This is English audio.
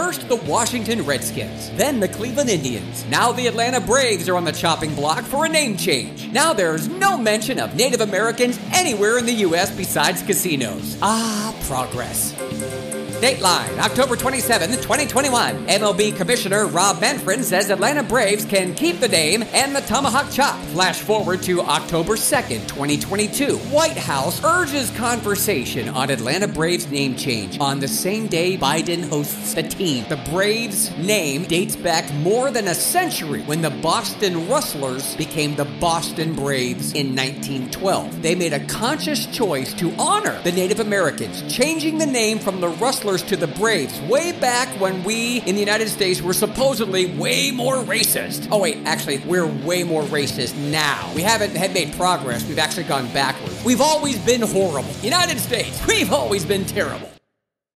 First, the Washington Redskins, then the Cleveland Indians. Now the Atlanta Braves are on the chopping block for a name change. Now there's no mention of Native Americans anywhere in the U.S. besides casinos. Ah, progress. Dateline, October 27, 2021. MLB Commissioner Rob Manfred says Atlanta Braves can keep the name and the tomahawk chop. Flash forward to October 2nd, 2022. White House urges conversation on Atlanta Braves name change on the same day Biden hosts the team. The Braves name dates back more than a century when the Boston Rustlers became the Boston Braves in 1912. They made a conscious choice to honor the Native Americans, changing the name from the Rustlers to the Braves way back when we in the United States were supposedly way more racist. Oh, wait, actually, we're way more racist now. We haven't had made progress, we've actually gone backwards. We've always been horrible. United States, we've always been terrible.